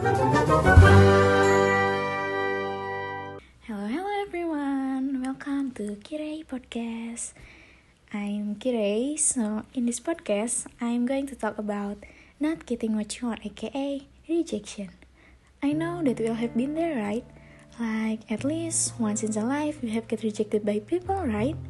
Hello, hello everyone. Welcome to Kirei Podcast. I'm Kirei. So, in this podcast, I'm going to talk about not getting what you want, aka rejection. I know that we all have been there, right? Like at least once in a life, you have get rejected by people, right?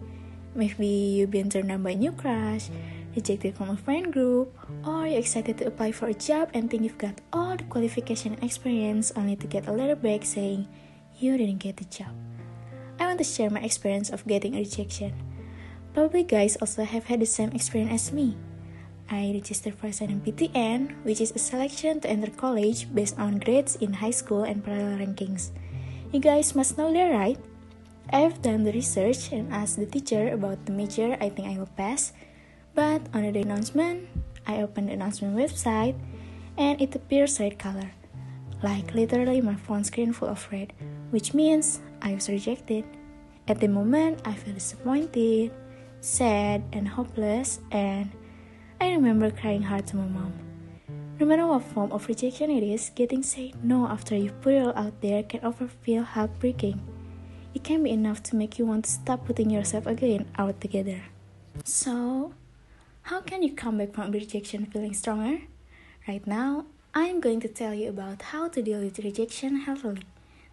Maybe you've been turned down by a new crush, rejected from a friend group, or you're excited to apply for a job and think you've got all the qualification and experience only to get a letter back saying you didn't get the job. I want to share my experience of getting a rejection. Probably guys also have had the same experience as me. I registered for SNMPTN, which is a selection to enter college based on grades in high school and parallel rankings. You guys must know that, right? I have done the research and asked the teacher about the major I think I will pass, but on the announcement, I opened the announcement website and it appears red color. Like literally my phone screen full of red, which means I was rejected. At the moment, I feel disappointed, sad, and hopeless, and I remember crying hard to my mom. No matter what form of rejection it is, getting said no after you put it all out there can often feel heartbreaking. It can be enough to make you want to stop putting yourself again out together. So, how can you come back from rejection feeling stronger? Right now, I'm going to tell you about how to deal with rejection healthily.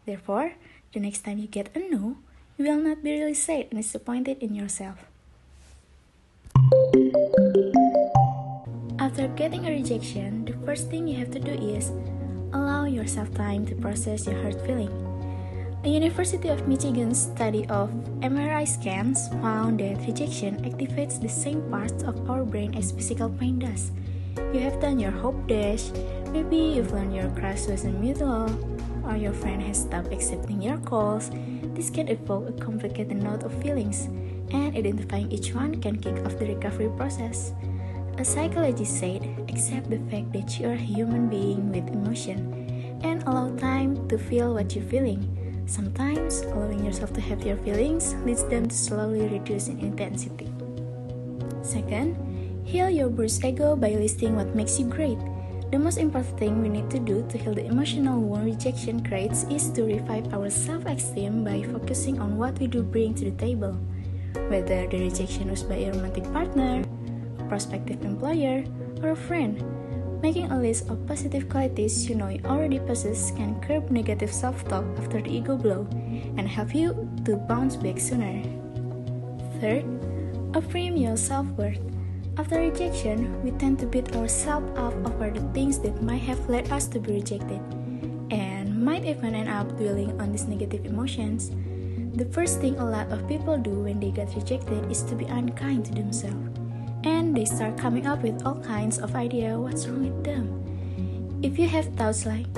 Therefore, the next time you get a no, you will not be really sad and disappointed in yourself. After getting a rejection, the first thing you have to do is allow yourself time to process your hurt feeling. A University of Michigan study of MRI scans found that rejection activates the same parts of our brain as physical pain does. You have done your hope dash, maybe you've learned your crush wasn't mutual, or your friend has stopped accepting your calls. This can evoke a complicated knot of feelings, and identifying each one can kick off the recovery process. A psychologist said, accept the fact that you are a human being with emotion and allow time to feel what you're feeling. Sometimes, allowing yourself to have your feelings leads them to slowly reduce in intensity. Second, heal your bruised ego by listing what makes you great. The most important thing we need to do to heal the emotional wound rejection creates is to revive our self esteem by focusing on what we do bring to the table. Whether the rejection was by a romantic partner, a prospective employer, or a friend. Making a list of positive qualities you know you already possess can curb negative self talk after the ego blow and help you to bounce back sooner. Third, affirm your self worth. After rejection, we tend to beat ourselves up over the things that might have led us to be rejected and might even end up dwelling on these negative emotions. The first thing a lot of people do when they get rejected is to be unkind to themselves and they start coming up with all kinds of idea what's wrong with them. If you have thoughts like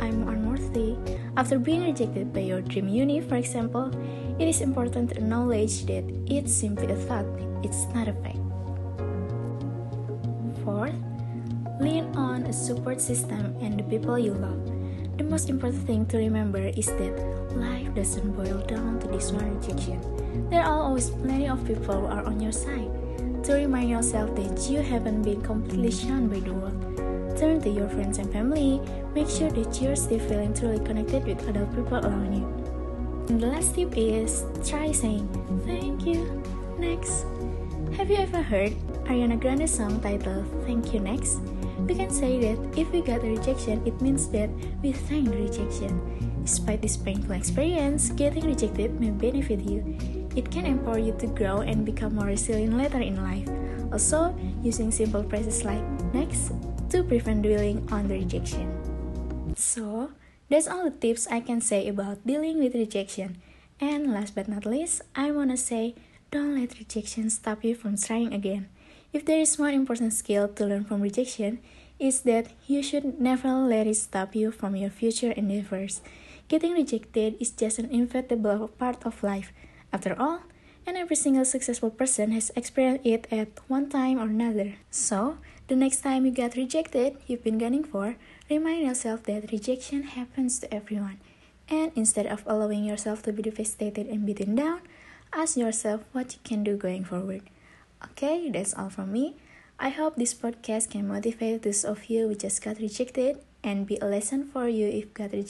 I'm unworthy after being rejected by your dream uni, for example, it is important to acknowledge that it's simply a thought, it's not a fact. Fourth, lean on a support system and the people you love. The most important thing to remember is that life doesn't boil down to this one rejection. There are always plenty of people who are on your side to remind yourself that you haven't been completely shunned by the world. Turn to your friends and family, make sure that you're still feeling truly connected with other people around you. And the last tip is try saying thank you next. Have you ever heard Ariana Grande's song titled Thank You Next? We can say that if we got a rejection, it means that we thank the rejection. Despite this painful experience, getting rejected may benefit you. It can empower you to grow and become more resilient later in life. Also, using simple phrases like next to prevent dwelling on the rejection. So, that's all the tips I can say about dealing with rejection. And last but not least, I wanna say don't let rejection stop you from trying again. If there is one important skill to learn from rejection, is that you should never let it stop you from your future endeavors. Getting rejected is just an inevitable part of life. After all, and every single successful person has experienced it at one time or another. So, the next time you get rejected you've been gunning for, remind yourself that rejection happens to everyone. And instead of allowing yourself to be devastated and beaten down, ask yourself what you can do going forward. Okay, that's all from me. I hope this podcast can motivate those of you who just got rejected and be a lesson for you if God rejects